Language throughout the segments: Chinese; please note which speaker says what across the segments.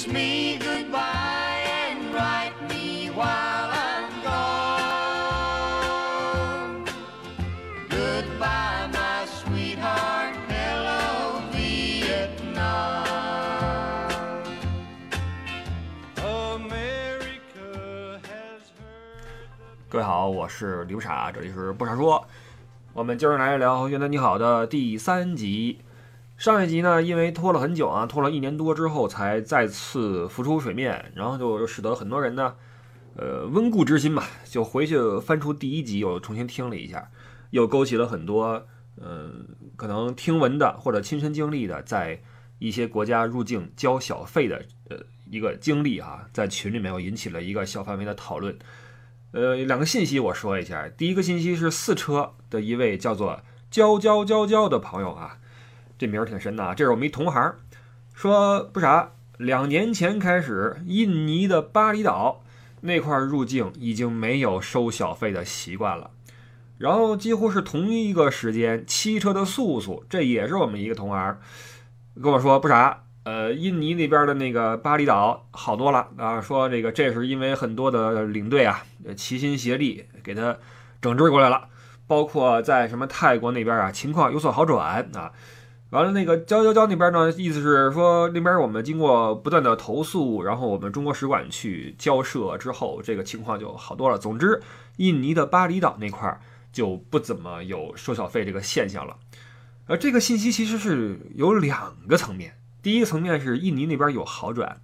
Speaker 1: kiss me goodbye and write me while I'm gone. Goodbye, my sweetheart. Hello, Vietnam. America has heard.
Speaker 2: 各位好，我是刘傻，这里是不傻说。我们今儿来聊《越南你好》的第三集。上一集呢，因为拖了很久啊，拖了一年多之后才再次浮出水面，然后就使得很多人呢，呃，温故知新嘛，就回去翻出第一集，又重新听了一下，又勾起了很多，嗯、可能听闻的或者亲身经历的，在一些国家入境交小费的呃一个经历啊，在群里面又引起了一个小范围的讨论。呃，两个信息我说一下。第一个信息是四车的一位叫做“娇娇娇娇”的朋友啊，这名儿挺神的啊。这是我们一同行，说不傻，两年前开始，印尼的巴厘岛那块入境已经没有收小费的习惯了。然后几乎是同一个时间，汽车的素素，这也是我们一个同行，跟我说不傻，呃，印尼那边的那个巴厘岛好多了啊，说这个这是因为很多的领队啊齐心协力给他整治过来了，包括在什么泰国那边啊情况有所好转啊。完了，那个交交交那边呢，意思是说那边我们经过不断的投诉，然后我们中国使馆去交涉之后，这个情况就好多了。总之，印尼的巴厘岛那块儿就不怎么有收小费这个现象了。而这个信息其实是有两个层面，第一个层面是印尼那边有好转，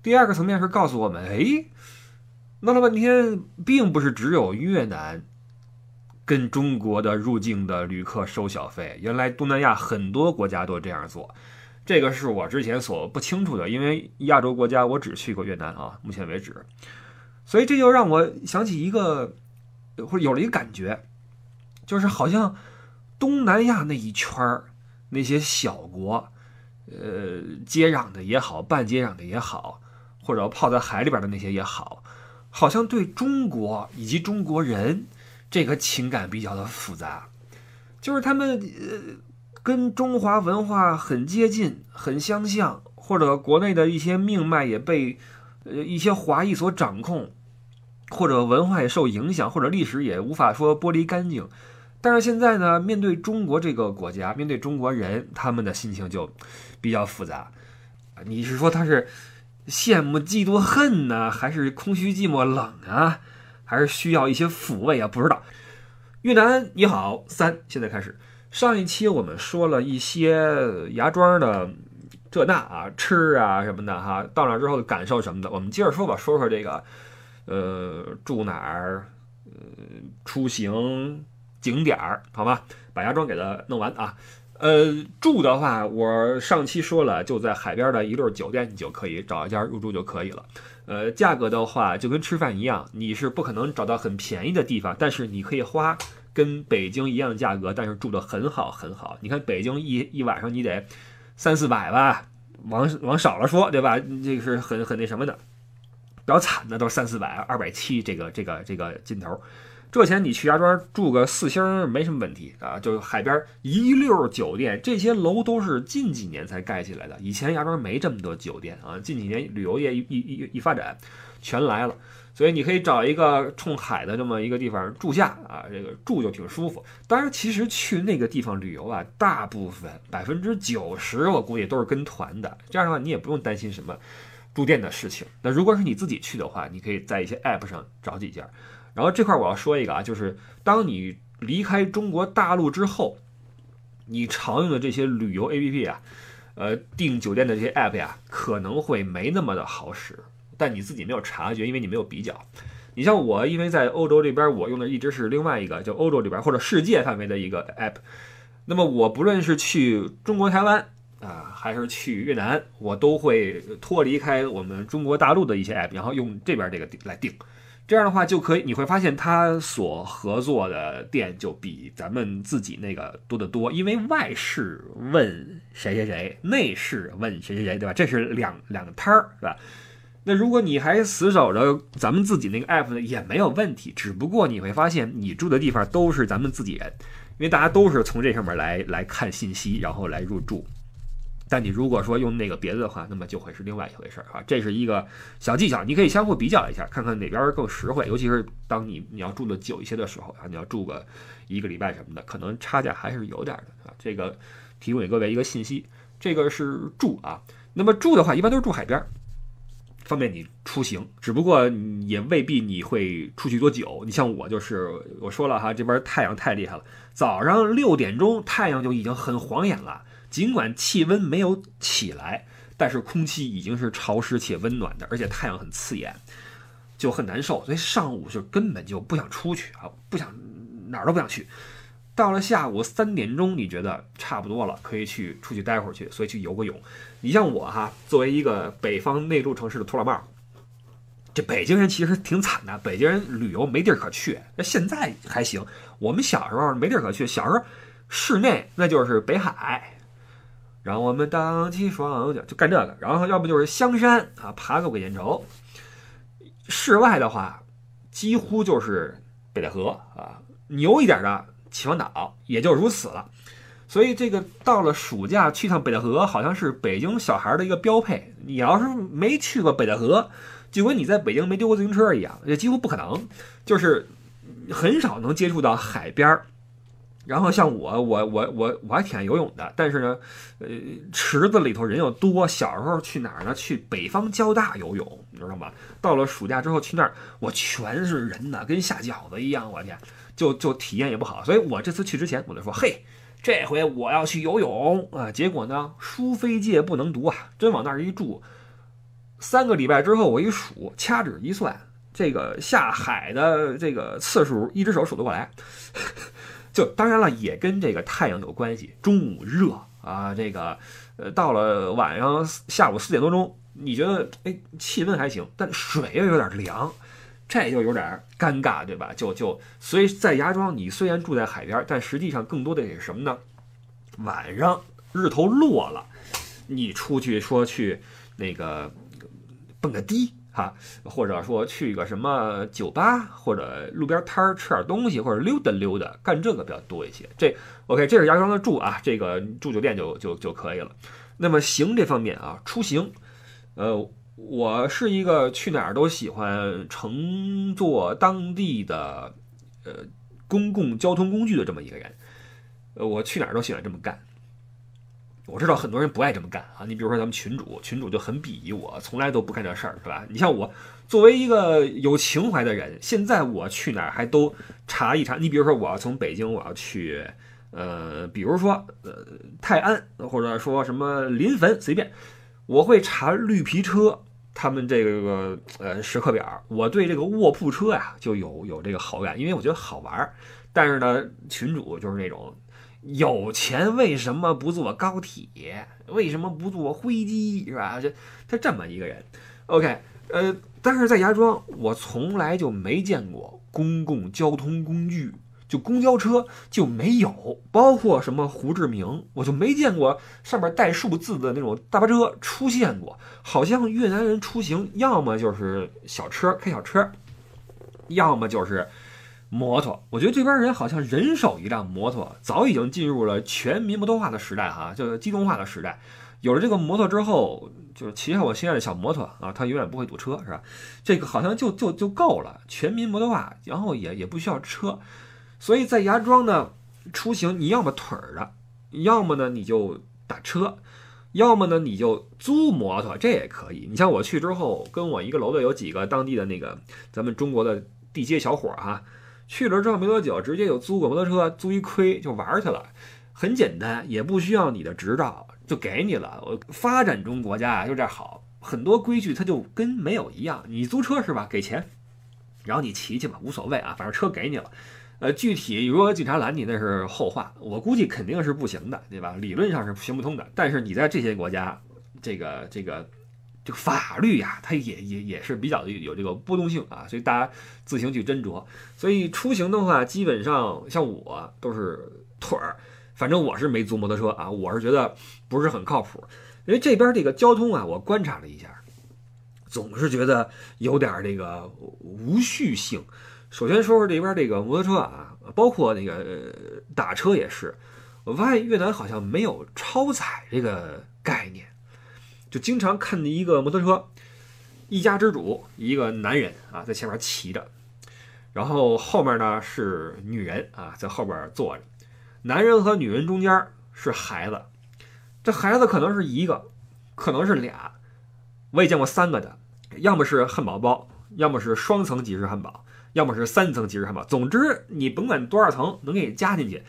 Speaker 2: 第二个层面是告诉我们，哎，闹了半天，并不是只有越南跟中国的入境的旅客收小费，原来东南亚很多国家都这样做。这个是我之前所不清楚的，因为亚洲国家我只去过越南啊，目前为止，所以这就让我想起一个，或者有了一个感觉，就是好像东南亚那一圈儿那些小国，呃，接壤的也好，半接壤的也好，或者泡在海里边的那些也好，好像对中国以及中国人这个情感比较的复杂，就是他们呃跟中华文化很接近、很相像，或者国内的一些命脉也被呃一些华裔所掌控，或者文化也受影响，或者历史也无法说剥离干净。但是现在呢，面对中国这个国家，面对中国人，他们的心情就比较复杂。你是说他是羡慕、嫉妒、恨呢，还是空虚、寂寞、冷啊，还是需要一些抚慰啊？不知道。越南你好，三现在开始。上一期我们说了一些芽庄的这那啊，吃啊什么的哈，到那之后的感受什么的，我们接着说吧，说说这个，呃，住哪儿，呃，出行景点儿，好吧，把芽庄给它弄完啊。呃，住的话，我上期说了，就在海边的一溜酒店，你就可以找一家入住就可以了。呃，价格的话，就跟吃饭一样，你是不可能找到很便宜的地方，但是你可以花跟北京一样的价格，但是住的很好很好。你看北京一一晚上你得三四百吧，往往少了说，对吧？这个是很很那什么的，比较惨的都是三四百、二百七这个这个这个劲头。这钱你去芽庄住个四星没什么问题啊，就海边一溜酒店，这些楼都是近几年才盖起来的，以前芽庄没这么多酒店啊，近几年旅游业一一一一发展，全来了，所以你可以找一个冲海的这么一个地方住下啊，这个住就挺舒服。当然，其实去那个地方旅游啊，大部分百分之九十我估计都是跟团的，这样的话你也不用担心什么住店的事情。那如果是你自己去的话，你可以在一些 app 上找几家。然后这块我要说一个啊，就是当你离开中国大陆之后，你常用的这些旅游 APP 啊，呃，订酒店的这些 app 呀、可能会没那么的好使，但你自己没有察觉，因为你没有比较。你像我，因为在欧洲这边，我用的一直是另外一个，就欧洲这边或者世界范围的一个 app。那么我不论是去中国台湾啊，还是去越南，我都会脱离开我们中国大陆的一些 app，然后用这边这个来订。这样的话就可以，你会发现它所合作的店就比咱们自己那个多得多，因为外事问谁谁谁，内事问谁谁谁，对吧？这是两两个摊儿，是吧？那如果你还死守着咱们自己那个 app 呢，也没有问题，只不过你会发现你住的地方都是咱们自己人，因为大家都是从这上面来来看信息，然后来入住。但你如果说用那个别的的话，那么就会是另外一回事儿啊。这是一个小技巧，你可以相互比较一下，看看哪边更实惠。尤其是当你你要住的久一些的时候啊，你要住个一个礼拜什么的，可能差价还是有点的啊。这个提供给各位一个信息，这个是住啊。那么住的话，一般都是住海边，方便你出行。只不过也未必你会出去多久。你像我就是我说了哈，这边太阳太厉害了，早上六点钟太阳就已经很晃眼了。尽管气温没有起来，但是空气已经是潮湿且温暖的，而且太阳很刺眼，就很难受。所以上午就根本就不想出去啊，不想哪儿都不想去。到了下午三点钟，你觉得差不多了，可以去出去待会儿去，所以去游个泳。你像我哈，作为一个北方内陆城市的土老帽，这北京人其实挺惨的。北京人旅游没地儿可去，那现在还行。我们小时候没地儿可去，小时候室内那就是北海。让我们荡起双桨，就干这个。然后要不就是香山啊，爬个鬼见愁。室外的话，几乎就是北戴河啊，牛一点的秦皇岛，也就如此了。所以这个到了暑假去趟北戴河，好像是北京小孩的一个标配。你要是没去过北戴河，就跟你在北京没丢过自行车一样，也几乎不可能。就是很少能接触到海边儿。然后像我，我我我我还挺爱游泳的，但是呢，呃，池子里头人又多。小时候去哪儿呢？去北方交大游泳，你知道吗？到了暑假之后去那儿，我全是人呐，跟下饺子一样。我天，就就体验也不好。所以我这次去之前，我就说，嘿，这回我要去游泳啊。结果呢，书非借不能读啊，真往那儿一住，三个礼拜之后，我一数，掐指一算，这个下海的这个次数，一只手数得过来。就当然了，也跟这个太阳有关系。中午热啊，这个呃，到了晚上下午四点多钟，你觉得哎气温还行，但水又有点凉，这就有点尴尬，对吧？就就所以在芽庄，你虽然住在海边，但实际上更多的是什么呢？晚上日头落了，你出去说去那个蹦个迪。哈，或者说去个什么酒吧，或者路边摊儿吃点东西，或者溜达溜达，干这个比较多一些。这 OK，这是芽庄的住啊，这个住酒店就就就可以了。那么行这方面啊，出行，呃，我是一个去哪儿都喜欢乘坐当地的呃公共交通工具的这么一个人。呃，我去哪儿都喜欢这么干。我知道很多人不爱这么干啊，你比如说咱们群主，群主就很鄙夷我，从来都不干这事儿，是吧？你像我作为一个有情怀的人，现在我去哪儿还都查一查。你比如说我要从北京我要去，呃，比如说呃泰安，或者说什么临汾，随便，我会查绿皮车他们这个呃时刻表。我对这个卧铺车呀就有有这个好感，因为我觉得好玩儿。但是呢，群主就是那种。有钱为什么不坐高铁？为什么不坐飞机？是吧？这他这么一个人。OK，呃，但是在芽庄，我从来就没见过公共交通工具，就公交车就没有，包括什么胡志明，我就没见过上面带数字的那种大巴车出现过。好像越南人出行，要么就是小车开小车，要么就是。摩托，我觉得这边人好像人手一辆摩托，早已经进入了全民摩托化的时代哈，就是机动化的时代。有了这个摩托之后，就是骑上我心爱的小摩托啊，它永远不会堵车，是吧？这个好像就就就够了，全民摩托化，然后也也不需要车。所以在芽庄呢，出行你要么腿儿的，要么呢你就打车，要么呢你就租摩托，这也可以。你像我去之后，跟我一个楼的有几个当地的那个咱们中国的地接小伙儿哈。去了之后没多久，直接就租个摩托车，租一盔就玩去了，很简单，也不需要你的执照，就给你了。发展中国家啊，就这好，很多规矩它就跟没有一样。你租车是吧？给钱，然后你骑去吧，无所谓啊，反正车给你了。呃，具体如果警察拦你那是后话，我估计肯定是不行的，对吧？理论上是行不通的。但是你在这些国家，这个这个。这个法律呀，它也也也是比较的有这个波动性啊，所以大家自行去斟酌。所以出行的话，基本上像我都是腿儿，反正我是没租摩托车啊，我是觉得不是很靠谱。因为这边这个交通啊，我观察了一下，总是觉得有点这个无序性。首先说说这边这个摩托车啊，包括那个打车也是，我发现越南好像没有超载这个概念，就经常看见一个摩托车，一家之主一个男人啊在前面骑着，然后后面呢是女人啊在后边坐着，男人和女人中间是孩子，这孩子可能是一个，可能是俩，我也见过三个的，要么是汉堡包，要么是双层吉士汉堡，要么是三层吉士汉堡，总之你甭管多少层能给你加进去。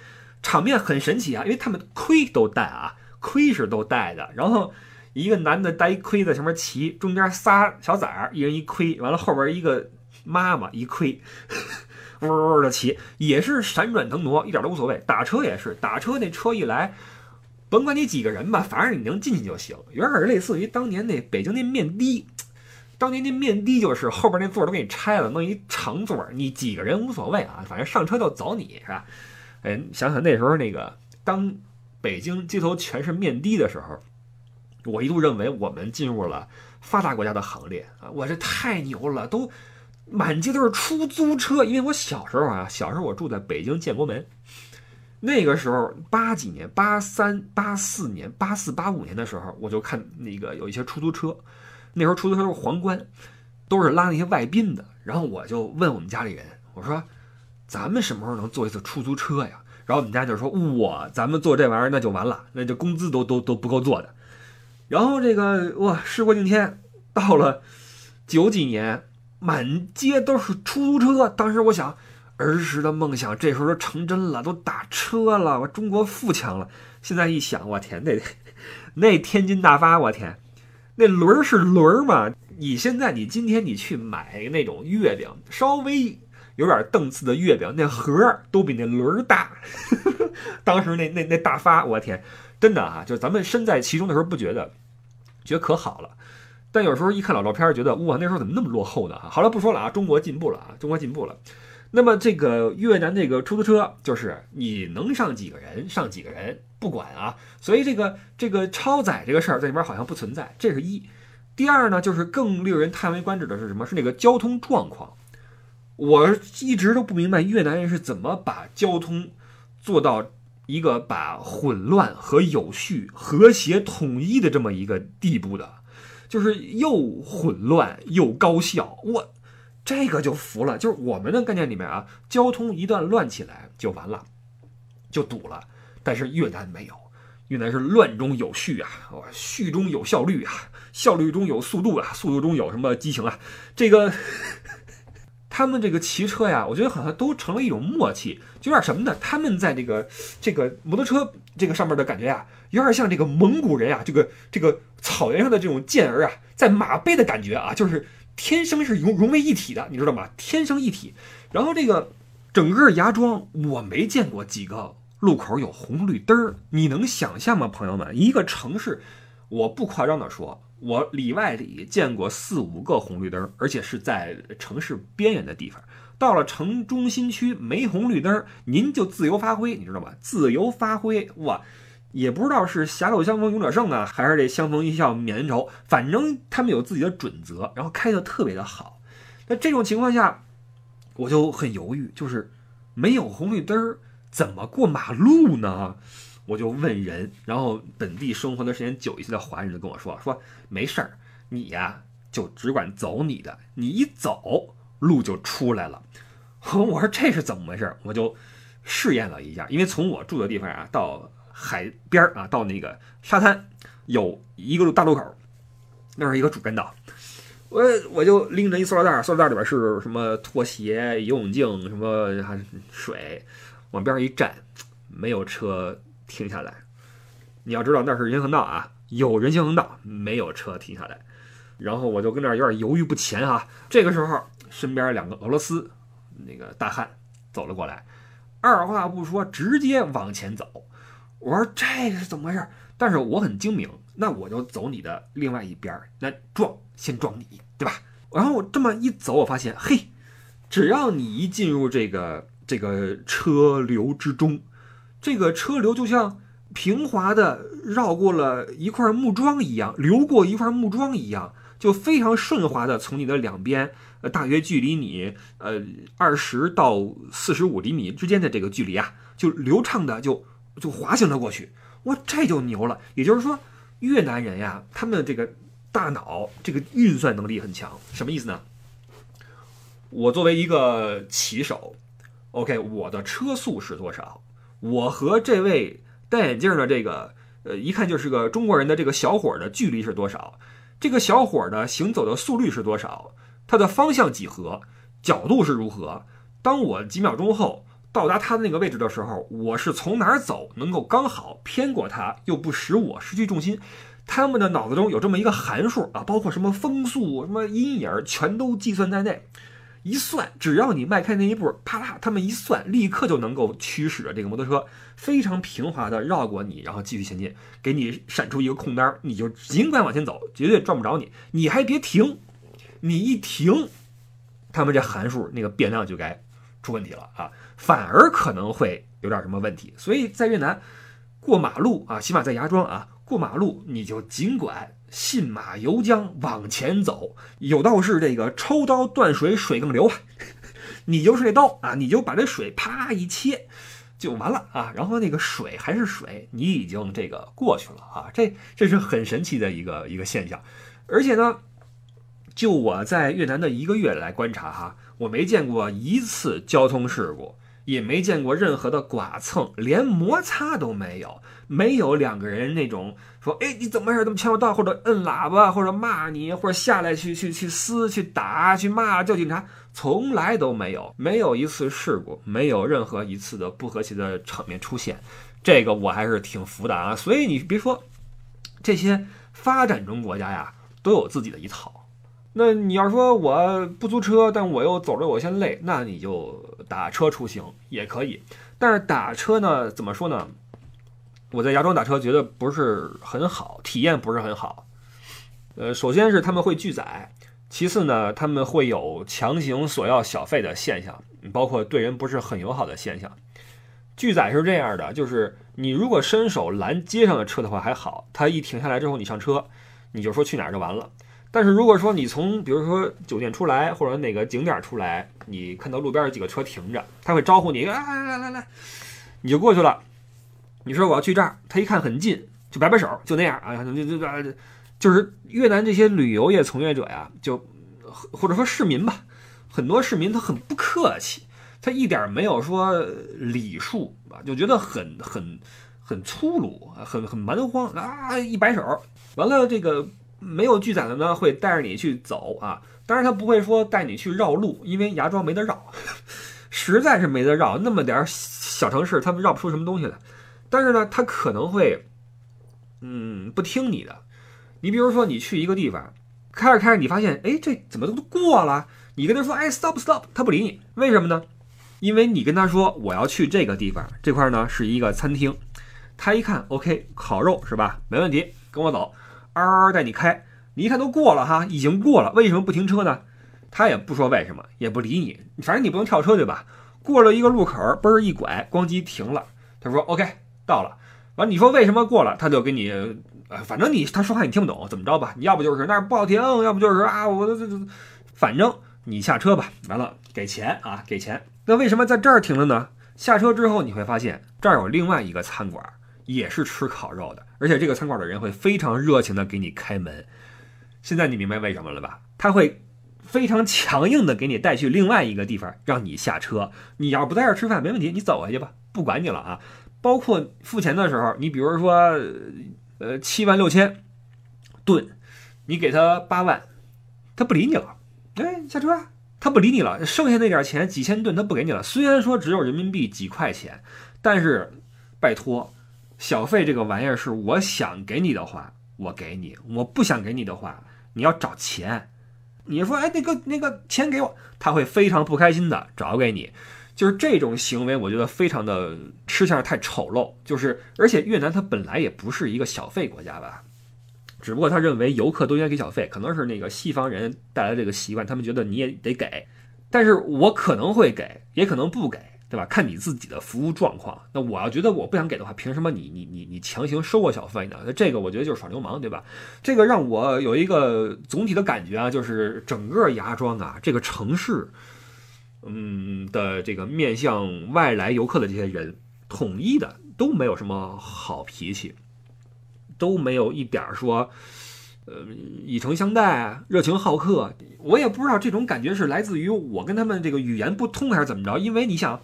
Speaker 2: 场面很神奇啊，因为他们盔都戴啊，盔是都戴的。然后一个男的戴一盔在上面骑，中间仨小崽儿，一人一盔，完了后边一个妈妈一盔，呜呜的骑，也是闪转腾挪，一点都无所谓。打车也是，打车那车一来，甭管你几个人吧，反正你能进去就行。有点类似于当年那北京那面的，当年那面的就是后边那座都给你拆了，弄一长座，你几个人无所谓啊，反正上车就走你是吧？哎，想想那时候那个，当北京街头全是面的的时候，我一度认为我们进入了发达国家的行列啊！我这太牛了，都满街都是出租车。因为我小时候啊，小时候我住在北京建国门，那个时候八几年、八三、八四年、八四、八五年的时候，我就看那个有一些出租车，那时候出租车是皇冠，都是拉那些外宾的。然后我就问我们家里人，我说。咱们什么时候能坐一次出租车呀？然后我们家就说：“哇，咱们坐这玩意儿那就完了，那就工资都都都不够坐的。”然后这个哇，时过境迁，到了九几年，满街都是出租车。当时我想，儿时的梦想这时候都成真了，都打车了，我中国富强了。现在一想，我天，那那天津大发，我天，那轮儿是轮儿嘛？你现在你今天你去买那种月饼，稍微。有点档次的月饼，那盒儿都比那轮儿大。当时那那那大发，我天，真的啊！就是咱们身在其中的时候不觉得，觉得可好了。但有时候一看老照片，觉得哇，那时候怎么那么落后呢？哈，好了，不说了啊，中国进步了啊，中国进步了。那么这个越南这个出租车，就是你能上几个人上几个人，不管啊。所以这个这个超载这个事儿在里边好像不存在，这是一。第二呢，就是更令人叹为观止的是什么？是那个交通状况。我一直都不明白越南人是怎么把交通做到一个把混乱和有序、和谐统一的这么一个地步的，就是又混乱又高效。我这个就服了。就是我们的概念里面啊，交通一旦乱起来就完了，就堵了。但是越南没有，越南是乱中有序啊，序中有效率啊，效率中有速度啊，速度中有什么激情啊，这个。他们这个骑车呀，我觉得好像都成了一种默契，就有点什么呢？他们在这个这个摩托车这个上面的感觉呀，有点像这个蒙古人啊，这个这个草原上的这种健儿啊，在马背的感觉啊，就是天生是融融为一体的，你知道吗？天生一体。然后这个整个芽庄，我没见过几个路口有红绿灯儿，你能想象吗，朋友们？一个城市，我不夸张的说。我里外里见过四五个红绿灯，而且是在城市边缘的地方。到了城中心区没红绿灯，您就自由发挥，你知道吗？自由发挥哇，也不知道是狭路相逢勇者胜呢，还是这相逢一笑泯恩仇。反正他们有自己的准则，然后开的特别的好。那这种情况下，我就很犹豫，就是没有红绿灯怎么过马路呢？我就问人，然后本地生活的时间久一些的华人就跟我说：“说没事儿，你呀就只管走你的，你一走路就出来了。”我说这是怎么回事？我就试验了一下，因为从我住的地方啊到海边啊到那个沙滩有一个大路口，那是一个主干道。我我就拎着一塑料袋，塑料袋里边是什么拖鞋、游泳镜、什么还水，往边上一站，没有车。停下来，你要知道那是人行横道啊，有人行横道，没有车停下来。然后我就跟那儿有点犹豫不前哈。这个时候，身边两个俄罗斯那个大汉走了过来，二话不说直接往前走。我说这是怎么回事？但是我很精明，那我就走你的另外一边，那撞先撞你，对吧？然后我这么一走，我发现嘿，只要你一进入这个这个车流之中。这个车流就像平滑的绕过了一块木桩一样，流过一块木桩一样，就非常顺滑的从你的两边，呃，大约距离你呃二十到四十五厘米之间的这个距离啊，就流畅的就就滑行了过去。哇，这就牛了！也就是说，越南人呀，他们这个大脑这个运算能力很强。什么意思呢？我作为一个骑手，OK，我的车速是多少？我和这位戴眼镜的这个，呃，一看就是个中国人的这个小伙儿的距离是多少？这个小伙儿的行走的速率是多少？他的方向几何？角度是如何？当我几秒钟后到达他的那个位置的时候，我是从哪儿走能够刚好偏过他，又不使我失去重心？他们的脑子中有这么一个函数啊，包括什么风速、什么阴影，全都计算在内。一算，只要你迈开那一步，啪啦，他们一算，立刻就能够驱使着这个摩托车非常平滑的绕过你，然后继续前进，给你闪出一个空单，你就尽管往前走，绝对撞不着你。你还别停，你一停，他们这函数那个变量就该出问题了啊，反而可能会有点什么问题。所以在越南过马路啊，起码在芽庄啊过马路，你就尽管。信马由缰往前走，有道是这个抽刀断水，水更流啊！你就是这刀啊，你就把这水啪一切就完了啊！然后那个水还是水，你已经这个过去了啊！这这是很神奇的一个一个现象，而且呢，就我在越南的一个月来观察哈，我没见过一次交通事故。也没见过任何的剐蹭，连摩擦都没有，没有两个人那种说，哎，你怎么回事？怎么抢我道？或者摁喇叭，或者骂你，或者下来去去去撕、去打、去骂、叫警察，从来都没有，没有一次事故，没有任何一次的不和谐的场面出现，这个我还是挺服的啊。所以你别说，这些发展中国家呀，都有自己的一套。那你要说我不租车，但我又走着我嫌累，那你就打车出行也可以。但是打车呢，怎么说呢？我在芽庄打车觉得不是很好，体验不是很好。呃，首先是他们会拒载，其次呢，他们会有强行索要小费的现象，包括对人不是很友好的现象。拒载是这样的，就是你如果伸手拦街上的车的话还好，他一停下来之后你上车，你就说去哪儿就完了。但是如果说你从比如说酒店出来或者哪个景点出来，你看到路边有几个车停着，他会招呼你，来来来来来，你就过去了。你说我要去这儿，他一看很近，就摆摆手，就那样啊，就就就就是越南这些旅游业从业者呀，就或者说市民吧，很多市民他很不客气，他一点没有说礼数啊，就觉得很很很粗鲁，很很蛮荒啊，一摆手，完了。这个。没有拒载的呢，会带着你去走啊。当然，他不会说带你去绕路，因为芽庄没得绕，实在是没得绕。那么点儿小城市，他们绕不出什么东西来。但是呢，他可能会，嗯，不听你的。你比如说，你去一个地方，开着开着，你发现，哎，这怎么都过了？你跟他说，哎，stop stop，他不理你，为什么呢？因为你跟他说我要去这个地方，这块呢是一个餐厅。他一看，OK，烤肉是吧？没问题，跟我走。嗷嗷带你开，你一看都过了哈，已经过了，为什么不停车呢？他也不说为什么，也不理你，反正你不能跳车对吧？过了一个路口，嘣儿一拐，咣叽停了。他说 OK 到了，完你说为什么过了？他就给你，呃，反正你他说话你听不懂，怎么着吧？你要不就是那儿不好停，要不就是啊，我这这，反正你下车吧。完了给钱啊，给钱。那为什么在这儿停了呢？下车之后你会发现这儿有另外一个餐馆。也是吃烤肉的，而且这个餐馆的人会非常热情的给你开门。现在你明白为什么了吧？他会非常强硬的给你带去另外一个地方，让你下车。你要不在这吃饭没问题，你走回去吧，不管你了啊。包括付钱的时候，你比如说，呃，七万六千顿，你给他八万，他不理你了。哎，下车，他不理你了。剩下那点钱几千吨他不给你了。虽然说只有人民币几块钱，但是拜托。小费这个玩意儿是我想给你的话，我给你；我不想给你的话，你要找钱。你说，哎，那个那个钱给我，他会非常不开心的找给你。就是这种行为，我觉得非常的吃相太丑陋。就是，而且越南它本来也不是一个小费国家吧，只不过他认为游客都应该给小费，可能是那个西方人带来这个习惯，他们觉得你也得给。但是我可能会给，也可能不给。对吧？看你自己的服务状况。那我要觉得我不想给的话，凭什么你你你你强行收我小费呢？那这个我觉得就是耍流氓，对吧？这个让我有一个总体的感觉啊，就是整个芽庄啊这个城市，嗯的这个面向外来游客的这些人，统一的都没有什么好脾气，都没有一点儿说，呃，以诚相待啊、热情好客。我也不知道这种感觉是来自于我跟他们这个语言不通还是怎么着。因为你想，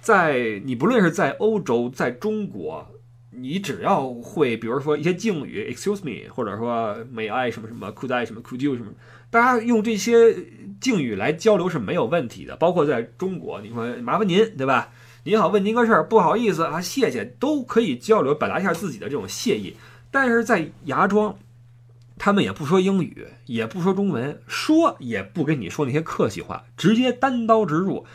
Speaker 2: 在你不论是在欧洲，在中国，你只要会，比如说一些敬语，excuse me，或者说 may I 什么什么，could I 什么，could you 什么，大家用这些敬语来交流是没有问题的。包括在中国，你说麻烦您，对吧？您好，问您个事儿，不好意思啊，谢谢，都可以交流，表达一下自己的这种谢意。但是在芽庄，他们也不说英语，也不说中文，说也不跟你说那些客气话，直接单刀直入。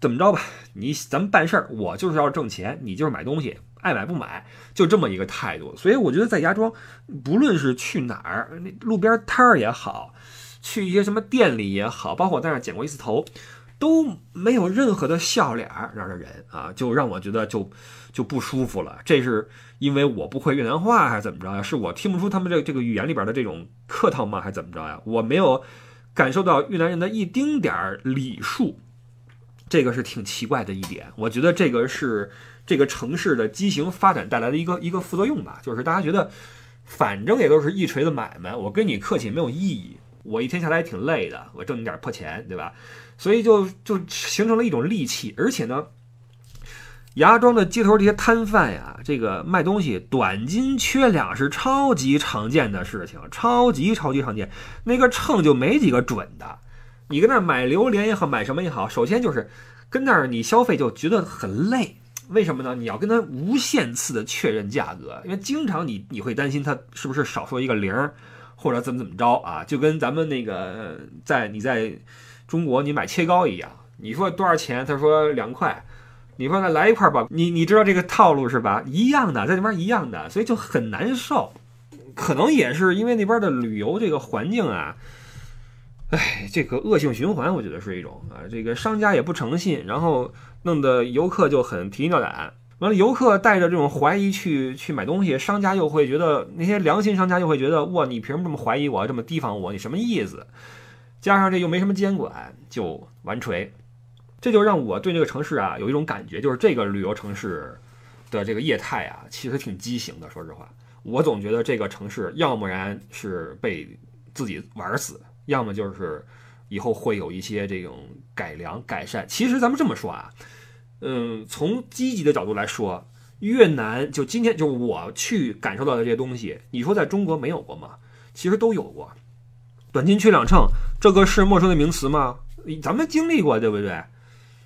Speaker 2: 怎么着吧？你咱们办事儿，我就是要挣钱，你就是买东西，爱买不买，就这么一个态度。所以我觉得在芽庄，不论是去哪儿，那路边摊儿也好，去一些什么店里也好，包括我在那儿剪过一次头。都没有任何的笑脸儿，让人人啊，就让我觉得就就不舒服了。这是因为我不会越南话还是怎么着呀？是我听不出他们这这个语言里边的这种客套吗？还是怎么着呀？我没有感受到越南人的一丁点儿礼数，这个是挺奇怪的一点。我觉得这个是这个城市的畸形发展带来的一个一个副作用吧，就是大家觉得反正也都是一锤子买卖，我跟你客气没有意义。我一天下来也挺累的，我挣你点破钱，对吧？所以就就形成了一种戾气，而且呢，芽庄的街头这些摊贩呀，这个卖东西短斤缺两是超级常见的事情，超级超级常见。那个秤就没几个准的，你跟那儿买榴莲也好，买什么也好，首先就是跟那儿你消费就觉得很累，为什么呢？你要跟他无限次的确认价格，因为经常你你会担心他是不是少说一个零，或者怎么怎么着啊？就跟咱们那个在你在。中国，你买切糕一样，你说多少钱？他说两块，你说那来一块吧，你你知道这个套路是吧？一样的，在那边一样的，所以就很难受。可能也是因为那边的旅游这个环境啊，哎，这个恶性循环，我觉得是一种啊，这个商家也不诚信，然后弄得游客就很提心吊胆。完了，游客带着这种怀疑去去买东西，商家又会觉得那些良心商家又会觉得哇，你凭什么这么怀疑我，这么提防我？你什么意思？加上这又没什么监管，就完锤，这就让我对这个城市啊有一种感觉，就是这个旅游城市的这个业态啊，其实挺畸形的。说实话，我总觉得这个城市要么然是被自己玩死，要么就是以后会有一些这种改良改善。其实咱们这么说啊，嗯，从积极的角度来说，越南就今天就我去感受到的这些东西，你说在中国没有过吗？其实都有过。短斤缺两秤，这个是陌生的名词吗？咱们经历过，对不对？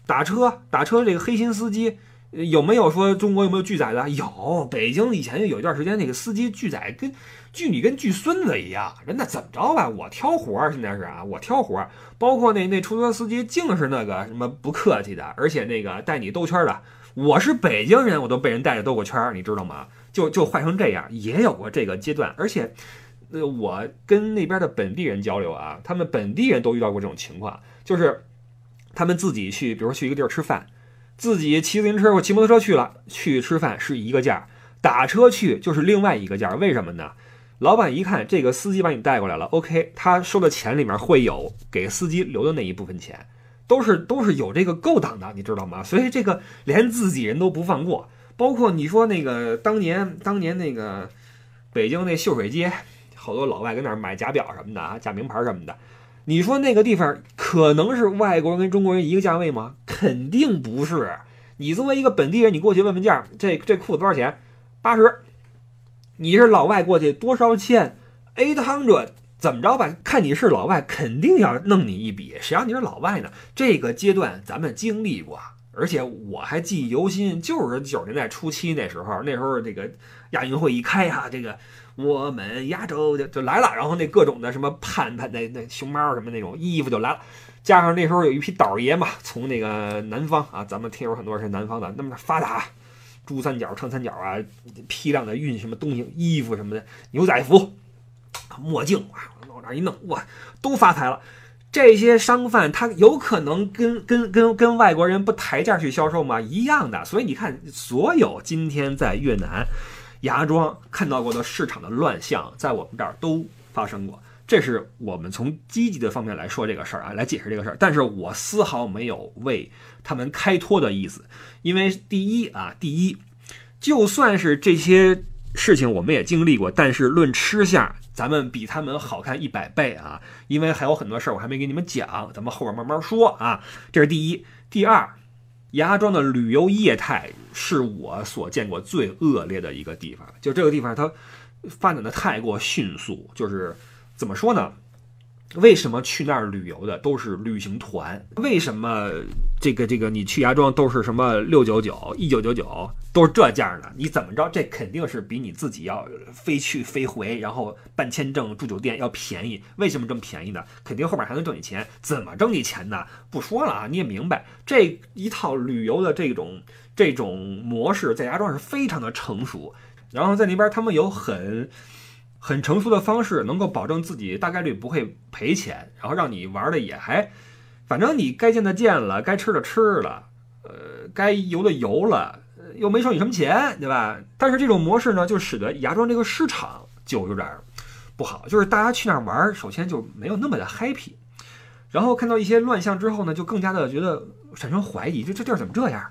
Speaker 2: 打车，打车，这个黑心司机有没有说中国有没有拒载的？有，北京以前有一段时间，那个司机拒载跟拒你跟拒孙子一样。人家怎么着吧？我挑活儿，现在是啊，我挑活儿。包括那那出租车司机，净是那个什么不客气的，而且那个带你兜圈的。我是北京人，我都被人带着兜过圈儿，你知道吗？就就坏成这样，也有过这个阶段，而且。呃，我跟那边的本地人交流啊，他们本地人都遇到过这种情况，就是他们自己去，比如说去一个地儿吃饭，自己骑自行车或骑摩托车去了，去吃饭是一个价，打车去就是另外一个价。为什么呢？老板一看这个司机把你带过来了，OK，他收的钱里面会有给司机留的那一部分钱，都是都是有这个勾当的，你知道吗？所以这个连自己人都不放过，包括你说那个当年当年那个北京那秀水街。好多老外跟那儿买假表什么的啊，假名牌什么的。你说那个地方可能是外国人跟中国人一个价位吗？肯定不是。你作为一个本地人，你过去问问价，这这裤子多少钱？八十。你是老外过去多少钱？Eight hundred。怎么着吧？看你是老外，肯定要弄你一笔。谁让你是老外呢？这个阶段咱们经历过，而且我还记忆犹新，就是九十年代初期那时候，那时候这个亚运会一开哈，这个。我们亚洲就就来了，然后那各种的什么盼盼那那熊猫什么那种衣服就来了，加上那时候有一批倒爷嘛，从那个南方啊，咱们听友很多是南方的，那么发达，珠三角、长三角啊，批量的运什么东西、衣服什么的，牛仔服、墨镜啊，往那一弄，哇，都发财了。这些商贩他有可能跟跟跟跟外国人不抬价去销售吗？一样的。所以你看，所有今天在越南。芽庄看到过的市场的乱象，在我们这儿都发生过。这是我们从积极的方面来说这个事儿啊，来解释这个事儿。但是我丝毫没有为他们开脱的意思，因为第一啊，第一，就算是这些事情我们也经历过，但是论吃相，咱们比他们好看一百倍啊！因为还有很多事儿我还没给你们讲，咱们后边慢慢说啊。这是第一，第二，芽庄的旅游业态是我所见过最恶劣的一个地方。就这个地方，它发展的太过迅速，就是怎么说呢？为什么去那儿旅游的都是旅行团？为什么这个这个你去芽庄都是什么六九九、一九九九，都是这价呢？你怎么着？这肯定是比你自己要飞去飞回，然后办签证、住酒店要便宜。为什么这么便宜呢？肯定后面还能挣你钱。怎么挣你钱呢？不说了啊，你也明白这一套旅游的这种这种模式，在芽庄是非常的成熟。然后在那边他们有很。很成熟的方式，能够保证自己大概率不会赔钱，然后让你玩的也还，反正你该见的见了，该吃的吃了，呃，该游的游了，又没收你什么钱，对吧？但是这种模式呢，就使得芽庄这个市场就有点不好，就是大家去那儿玩，首先就没有那么的 happy，然后看到一些乱象之后呢，就更加的觉得产生怀疑，这这地儿怎么这样？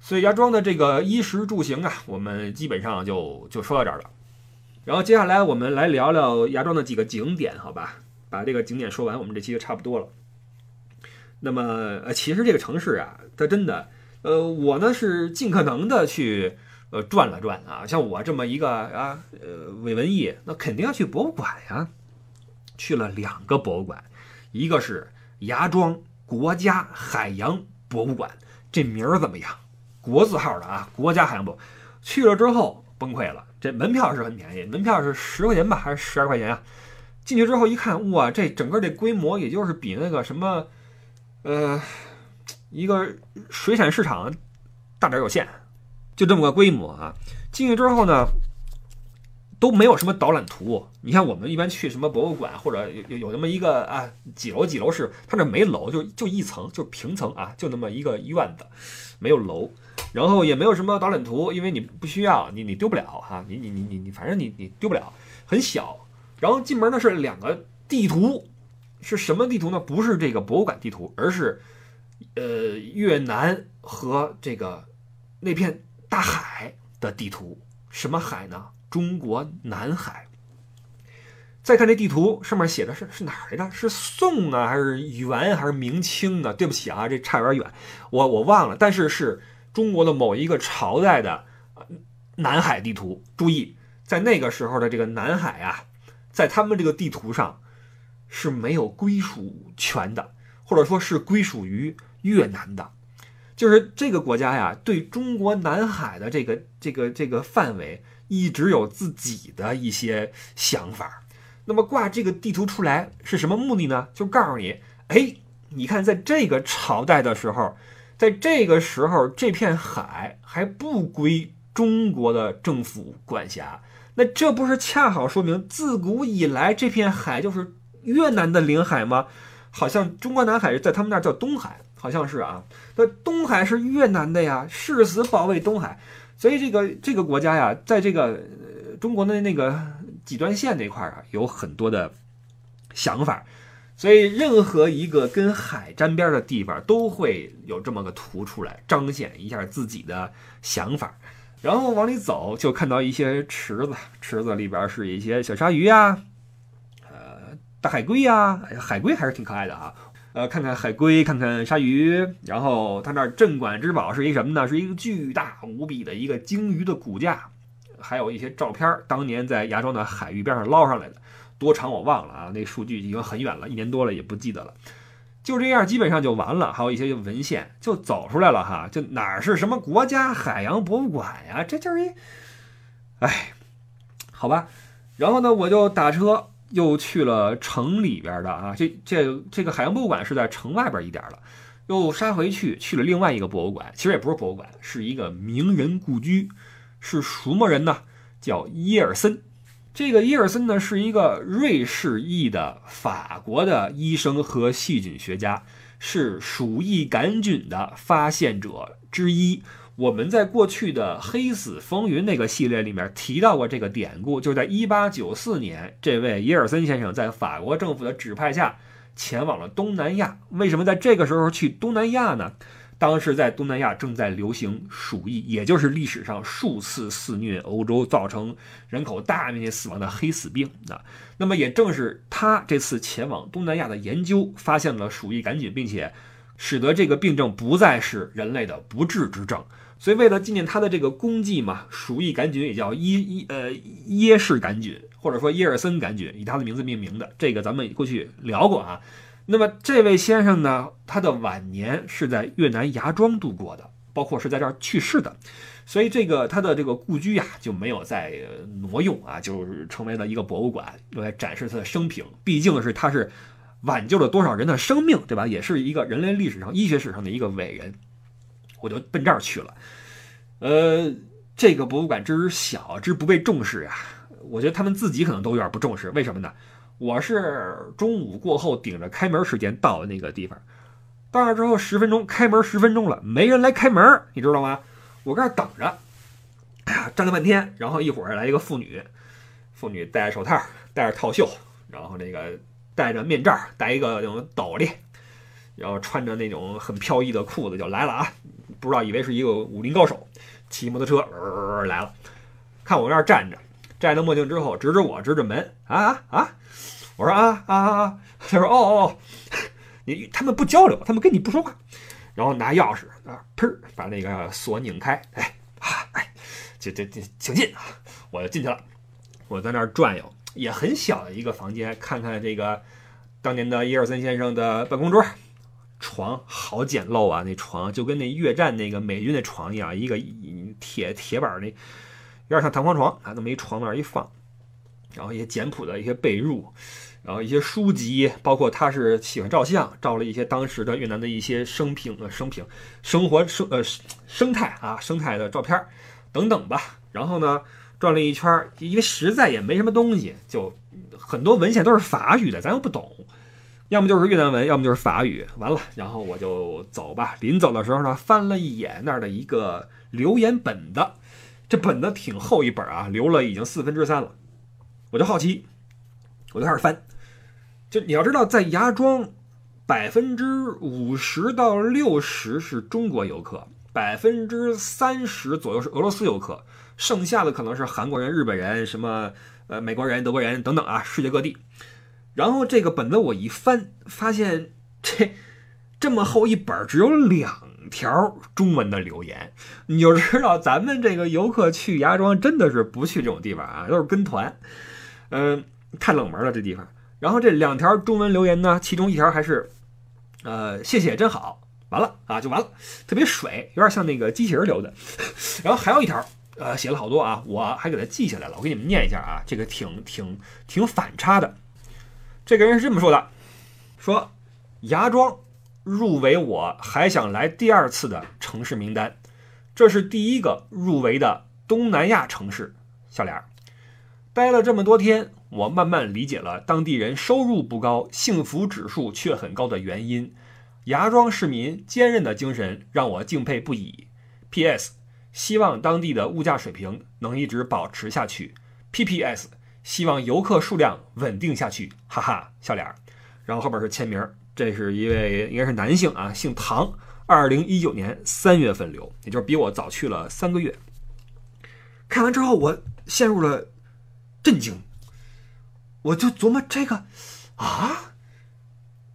Speaker 2: 所以芽庄的这个衣食住行啊，我们基本上就就说到这儿了。然后接下来我们来聊聊芽庄的几个景点，好吧？把这个景点说完，我们这期就差不多了。那么，呃，其实这个城市啊，它真的，呃，我呢是尽可能的去呃转了转啊。像我这么一个啊，呃，伪文艺，那肯定要去博物馆呀。去了两个博物馆，一个是芽庄国家海洋博物馆，这名儿怎么样？国字号的啊，国家海洋博。去了之后崩溃了。这门票是很便宜，门票是十块钱吧，还是十二块钱啊？进去之后一看，哇，这整个这规模也就是比那个什么，呃，一个水产市场大点有限，就这么个规模啊。进去之后呢，都没有什么导览图。你看我们一般去什么博物馆或者有有那么一个啊几楼几楼是，它这没楼，就就一层，就平层啊，就那么一个院子，没有楼。然后也没有什么导览图，因为你不需要，你你丢不了哈，你你你你你，反正你你丢不了，很小。然后进门呢是两个地图，是什么地图呢？不是这个博物馆地图，而是呃越南和这个那片大海的地图。什么海呢？中国南海。再看这地图，上面写的是是哪儿来着？是宋啊，还是元，还是明清啊？对不起啊，这差有点远，我我忘了。但是是。中国的某一个朝代的南海地图，注意，在那个时候的这个南海啊，在他们这个地图上是没有归属权的，或者说是归属于越南的。就是这个国家呀，对中国南海的这个这个这个范围一直有自己的一些想法。那么挂这个地图出来是什么目的呢？就告诉你，哎，你看在这个朝代的时候。在这个时候，这片海还不归中国的政府管辖，那这不是恰好说明自古以来这片海就是越南的领海吗？好像中国南海在他们那儿叫东海，好像是啊。那东海是越南的呀，誓死保卫东海，所以这个这个国家呀，在这个中国的那个几段线那块儿啊，有很多的想法。所以，任何一个跟海沾边的地方，都会有这么个图出来，彰显一下自己的想法。然后往里走，就看到一些池子，池子里边是一些小鲨鱼呀，呃，大海龟呀，海龟还是挺可爱的啊。呃，看看海龟，看看鲨鱼。然后他那镇馆之宝是一什么呢？是一个巨大无比的一个鲸鱼的骨架，还有一些照片，当年在芽庄的海域边上捞上来的。多长我忘了啊，那数据已经很远了，一年多了也不记得了。就这样，基本上就完了。还有一些文献就走出来了哈，就哪是什么国家海洋博物馆呀？这就是一，哎，好吧。然后呢，我就打车又去了城里边的啊，这这这个海洋博物馆是在城外边一点了，又杀回去去了另外一个博物馆，其实也不是博物馆，是一个名人故居，是什么人呢？叫耶尔森。这个伊尔森呢，是一个瑞士裔的法国的医生和细菌学家，是鼠疫杆菌的发现者之一。我们在过去的《黑死风云》那个系列里面提到过这个典故，就是在1894年，这位耶尔森先生在法国政府的指派下前往了东南亚。为什么在这个时候去东南亚呢？当时在东南亚正在流行鼠疫，也就是历史上数次肆虐欧洲，造成人口大面积死亡的黑死病啊。那么也正是他这次前往东南亚的研究，发现了鼠疫杆菌，并且使得这个病症不再是人类的不治之症。所以为了纪念他的这个功绩嘛，鼠疫杆菌也叫耶耶呃耶氏杆菌，或者说耶尔森杆菌，以他的名字命名的。这个咱们过去聊过啊。那么这位先生呢，他的晚年是在越南芽庄度过的，包括是在这儿去世的。所以这个他的这个故居呀就没有再挪用啊，就是成为了一个博物馆，用来展示他的生平。毕竟是他是挽救了多少人的生命，对吧？也是一个人类历史上、医学史上的一个伟人。我就奔这儿去了。呃，这个博物馆之小，之不被重视呀。我觉得他们自己可能都有点不重视。为什么呢？我是中午过后顶着开门时间到的那个地方，到那之后十分钟开门十分钟了，没人来开门，你知道吗？我搁那等着，哎呀，站了半天，然后一会儿来一个妇女，妇女戴着手套，戴着套袖，然后那个戴着面罩，戴一个那种斗笠，然后穿着那种很飘逸的裤子就来了啊！不知道以为是一个武林高手，骑摩托车、来了，看我那儿站着，摘了墨镜之后，指指我，指指门，啊啊啊！我说啊啊啊！他说哦哦，你他们不交流，他们跟你不说话，然后拿钥匙啊，砰，把那个锁拧开，哎啊哎，这这这，请进啊！我就进去了，我在那儿转悠，也很小的一个房间，看看这个当年的耶尔森先生的办公桌，床好简陋啊，那床就跟那越战那个美军的床一样，一个铁铁板那，有点像弹簧床啊，那么一床那儿一放，然后一些简朴的一些被褥。然后一些书籍，包括他是喜欢照相，照了一些当时的越南的一些生平呃生平生活生呃生态啊生态的照片等等吧。然后呢转了一圈，因为实在也没什么东西，就很多文献都是法语的，咱又不懂，要么就是越南文，要么就是法语。完了，然后我就走吧。临走的时候呢，翻了一眼那儿的一个留言本子，这本子挺厚一本啊，留了已经四分之三了。我就好奇，我就开始翻。就你要知道，在芽庄，百分之五十到六十是中国游客，百分之三十左右是俄罗斯游客，剩下的可能是韩国人、日本人、什么呃美国人、德国人等等啊，世界各地。然后这个本子我一翻，发现这这么厚一本，只有两条中文的留言，你就知道咱们这个游客去芽庄真的是不去这种地方啊，都是跟团，嗯，太冷门了这地方。然后这两条中文留言呢，其中一条还是，呃，谢谢真好，完了啊，就完了，特别水，有点像那个机器人留的。然后还有一条，呃，写了好多啊，我还给他记下来了，我给你们念一下啊，这个挺挺挺反差的。这个人是这么说的：说芽庄入围我还想来第二次的城市名单，这是第一个入围的东南亚城市。笑脸，待了这么多天。我慢慢理解了当地人收入不高、幸福指数却很高的原因。芽庄市民坚韧的精神让我敬佩不已。P.S. 希望当地的物价水平能一直保持下去。P.P.S. 希望游客数量稳定下去。哈哈，笑脸。然后后边是签名，这是一位应该是男性啊，姓唐，二零一九年三月份留，也就是比我早去了三个月。看完之后，我陷入了震惊。我就琢磨这个，啊，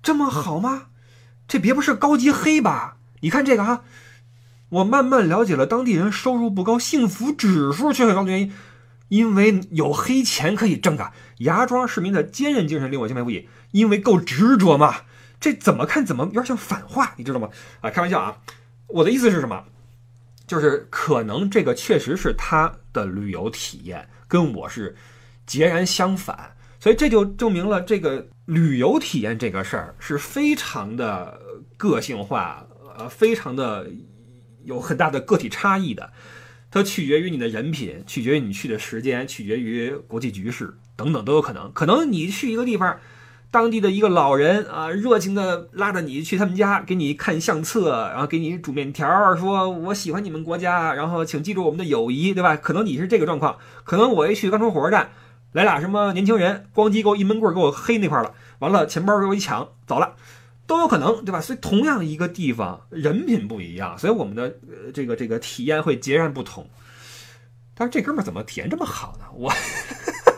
Speaker 2: 这么好吗？这别不是高级黑吧？你看这个啊，我慢慢了解了当地人收入不高、幸福指数却很高的原因，因为有黑钱可以挣啊。芽庄市民的坚韧精神令我敬佩不已，因为够执着嘛。这怎么看怎么有点像反话，你知道吗？啊，开玩笑啊！我的意思是什么？就是可能这个确实是他的旅游体验，跟我是截然相反。所以这就证明了这个旅游体验这个事儿是非常的个性化，呃，非常的有很大的个体差异的。它取决于你的人品，取决于你去的时间，取决于国际局势等等都有可能。可能你去一个地方，当地的一个老人啊，热情的拉着你去他们家给你看相册，然后给你煮面条，说我喜欢你们国家，然后请记住我们的友谊，对吧？可能你是这个状况，可能我一去刚从火车站。来俩什么年轻人，咣叽给我一闷棍给我黑那块了，完了钱包给我一抢走了，都有可能，对吧？所以同样一个地方，人品不一样，所以我们的呃这个这个体验会截然不同。但是这哥们儿怎么体验这么好呢？我，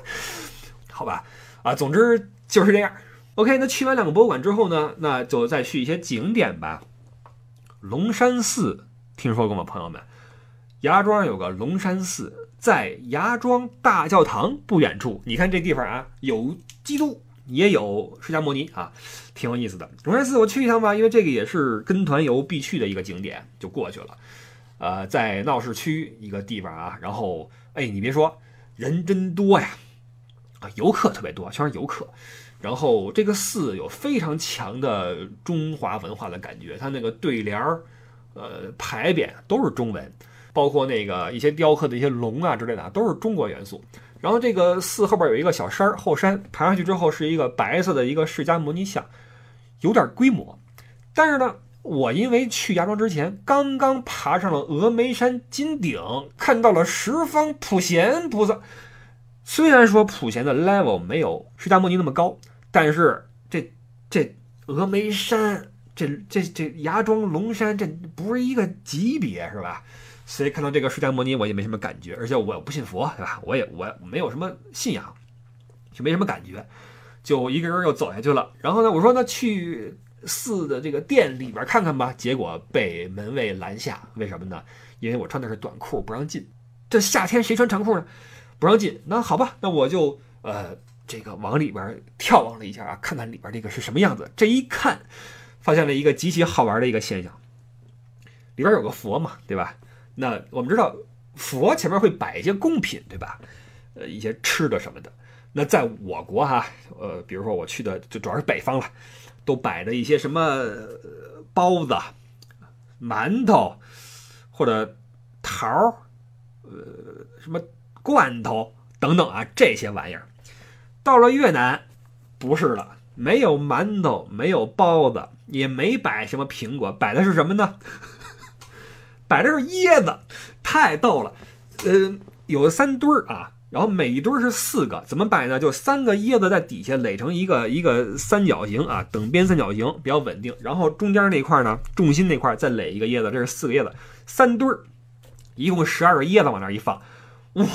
Speaker 2: 好吧，啊，总之就是这样。OK，那去完两个博物馆之后呢，那就再去一些景点吧。龙山寺听说过吗，朋友们？芽庄有个龙山寺，在芽庄大教堂不远处。你看这地方啊，有基督，也有释迦牟尼啊，挺有意思的。龙山寺我去一趟吧，因为这个也是跟团游必去的一个景点，就过去了。呃，在闹市区一个地方啊，然后哎，你别说，人真多呀，啊，游客特别多，全是游客。然后这个寺有非常强的中华文化的感觉，它那个对联儿、呃牌匾都是中文，包括那个一些雕刻的一些龙啊之类的啊，都是中国元素。然后这个寺后边有一个小山后山，爬上去之后是一个白色的一个释迦牟尼像，有点规模。但是呢，我因为去芽庄之前刚刚爬上了峨眉山金顶，看到了十方普贤菩萨。虽然说普贤的 level 没有释迦牟尼那么高，但是这这峨眉山，这这这芽庄龙山，这不是一个级别是吧？所以看到这个释迦牟尼，我也没什么感觉，而且我不信佛，对吧？我也我没有什么信仰，就没什么感觉，就一个人又走下去了。然后呢，我说那去寺的这个殿里边看看吧，结果被门卫拦下，为什么呢？因为我穿的是短裤，不让进。这夏天谁穿长裤呢？不让进，那好吧，那我就呃这个往里边眺望了一下啊，看看里边这个是什么样子。这一看，发现了一个极其好玩的一个现象，里边有个佛嘛，对吧？那我们知道佛前面会摆一些贡品，对吧？呃，一些吃的什么的。那在我国哈，呃，比如说我去的就主要是北方了，都摆的一些什么包子、馒头或者桃儿，呃，什么。罐头等等啊，这些玩意儿，到了越南，不是了，没有馒头，没有包子，也没摆什么苹果，摆的是什么呢？摆的是椰子，太逗了。呃，有三堆儿啊，然后每一堆儿是四个，怎么摆呢？就三个椰子在底下垒成一个一个三角形啊，等边三角形比较稳定。然后中间那块呢，重心那块再垒一个椰子，这是四个椰子，三堆儿，一共十二个椰子往那一放。哇，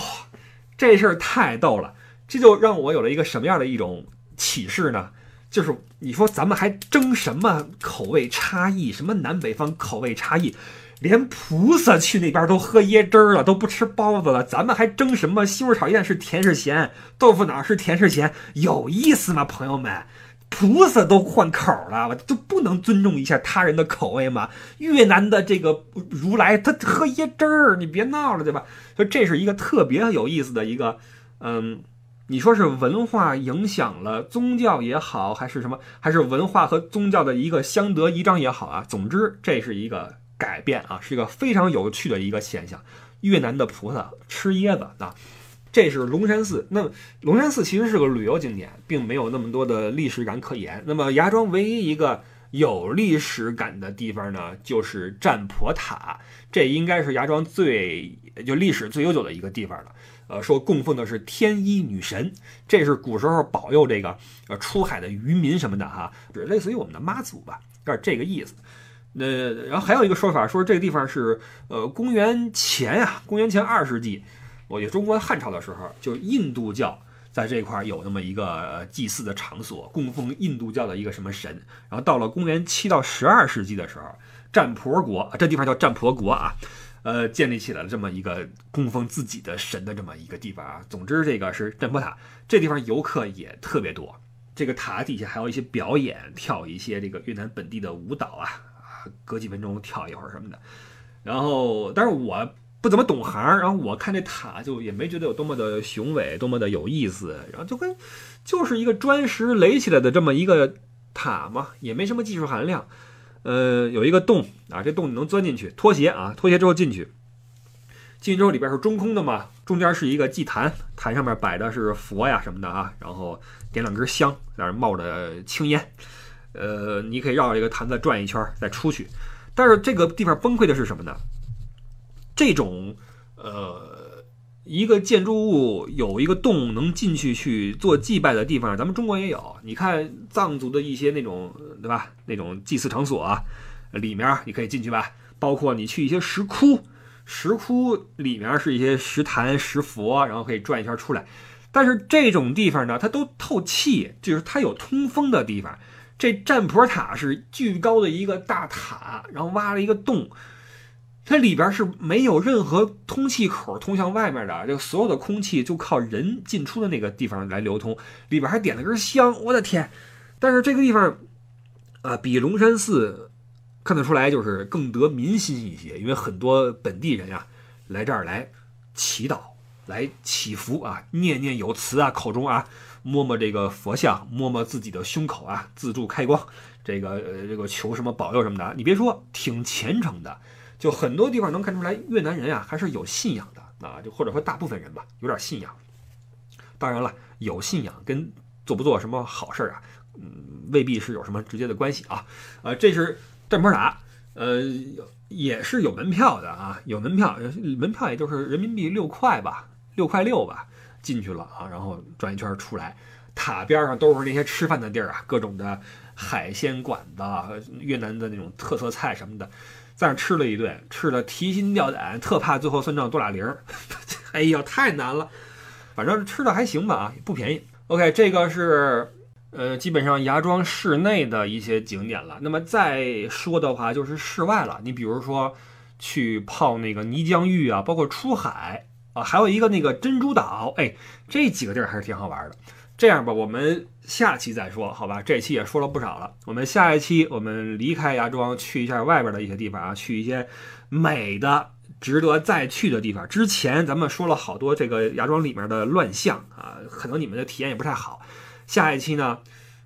Speaker 2: 这事儿太逗了！这就让我有了一个什么样的一种启示呢？就是你说咱们还争什么口味差异，什么南北方口味差异，连菩萨去那边都喝椰汁儿了，都不吃包子了，咱们还争什么西红柿炒鸡蛋是甜是咸，豆腐脑是甜是咸，有意思吗，朋友们？菩萨都换口了，我就不能尊重一下他人的口味吗？越南的这个如来，他喝椰汁儿，你别闹了，对吧？所以这是一个特别有意思的一个，嗯，你说是文化影响了宗教也好，还是什么，还是文化和宗教的一个相得益彰也好啊？总之，这是一个改变啊，是一个非常有趣的一个现象。越南的菩萨吃椰子啊。这是龙山寺。那龙山寺其实是个旅游景点，并没有那么多的历史感可言。那么芽庄唯一一个有历史感的地方呢，就是占婆塔。这应该是芽庄最就历史最悠久的一个地方了。呃，说供奉的是天一女神，这是古时候保佑这个呃出海的渔民什么的哈，就是类似于我们的妈祖吧，有点这个意思。那然后还有一个说法说这个地方是呃公元前呀，公元前二世纪。我记得中国汉朝的时候，就印度教在这块有那么一个祭祀的场所，供奉印度教的一个什么神。然后到了公元七到十二世纪的时候，占婆国这地方叫占婆国啊，呃，建立起来了这么一个供奉自己的神的这么一个地方啊。总之，这个是占婆塔，这地方游客也特别多。这个塔底下还有一些表演，跳一些这个越南本地的舞蹈，啊，隔几分钟跳一会儿什么的。然后，但是我。不怎么懂行，然后我看这塔就也没觉得有多么的雄伟，多么的有意思，然后就跟就是一个砖石垒起来的这么一个塔嘛，也没什么技术含量。呃，有一个洞啊，这洞你能钻进去，脱鞋啊，脱鞋之后进去，进去之后里边是中空的嘛，中间是一个祭坛，坛上面摆的是佛呀什么的啊，然后点两根香，在那冒着青烟。呃，你可以绕着这个坛子转一圈再出去，但是这个地方崩溃的是什么呢？这种呃一个建筑物有一个洞能进去去做祭拜的地方，咱们中国也有。你看藏族的一些那种，对吧？那种祭祀场所啊，里面你可以进去吧。包括你去一些石窟，石窟里面是一些石坛、石佛，然后可以转一圈出来。但是这种地方呢，它都透气，就是它有通风的地方。这占婆塔是巨高的一个大塔，然后挖了一个洞。它里边是没有任何通气口通向外面的，这个所有的空气就靠人进出的那个地方来流通。里边还点了根香，我的天！但是这个地方，啊，比龙山寺看得出来就是更得民心一些，因为很多本地人呀来这儿来祈祷、来祈福啊，念念有词啊，口中啊摸摸这个佛像，摸摸自己的胸口啊，自助开光，这个呃这个求什么保佑什么的。你别说，挺虔诚的。就很多地方能看出来，越南人呀还是有信仰的啊，就或者说大部分人吧，有点信仰。当然了，有信仰跟做不做什么好事儿啊，嗯，未必是有什么直接的关系啊。呃，这是占婆塔，呃，也是有门票的啊，有门票，门票也就是人民币六块吧，六块六吧，进去了啊，然后转一圈出来，塔边上都是那些吃饭的地儿啊，各种的海鲜馆子，越南的那种特色菜什么的。在那吃了一顿，吃的提心吊胆，特怕最后算账多俩零儿。哎呦，太难了。反正吃的还行吧，啊，不便宜。OK，这个是呃，基本上芽庄市内的一些景点了。那么再说的话，就是室外了。你比如说去泡那个泥浆浴啊，包括出海啊，还有一个那个珍珠岛，哎，这几个地儿还是挺好玩的。这样吧，我们下期再说，好吧？这期也说了不少了，我们下一期我们离开芽庄，去一下外边的一些地方啊，去一些美的、值得再去的地方。之前咱们说了好多这个芽庄里面的乱象啊，可能你们的体验也不太好。下一期呢，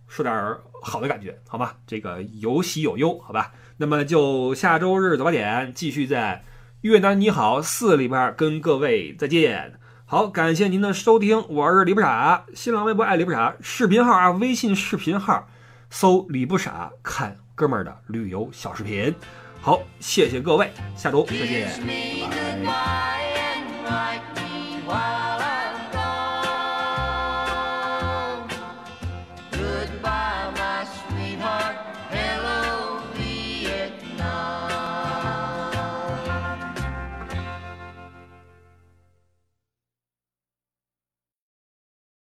Speaker 2: 说点好的感觉，好吧？这个有喜有忧，好吧？那么就下周日早八点继续在越南你好四里边跟各位再见。好，感谢您的收听，我是李不傻，新浪微博爱李不傻，视频号啊，微信视频号搜李不傻，看哥们儿的旅游小视频。好，谢谢各位，下周再见，拜拜。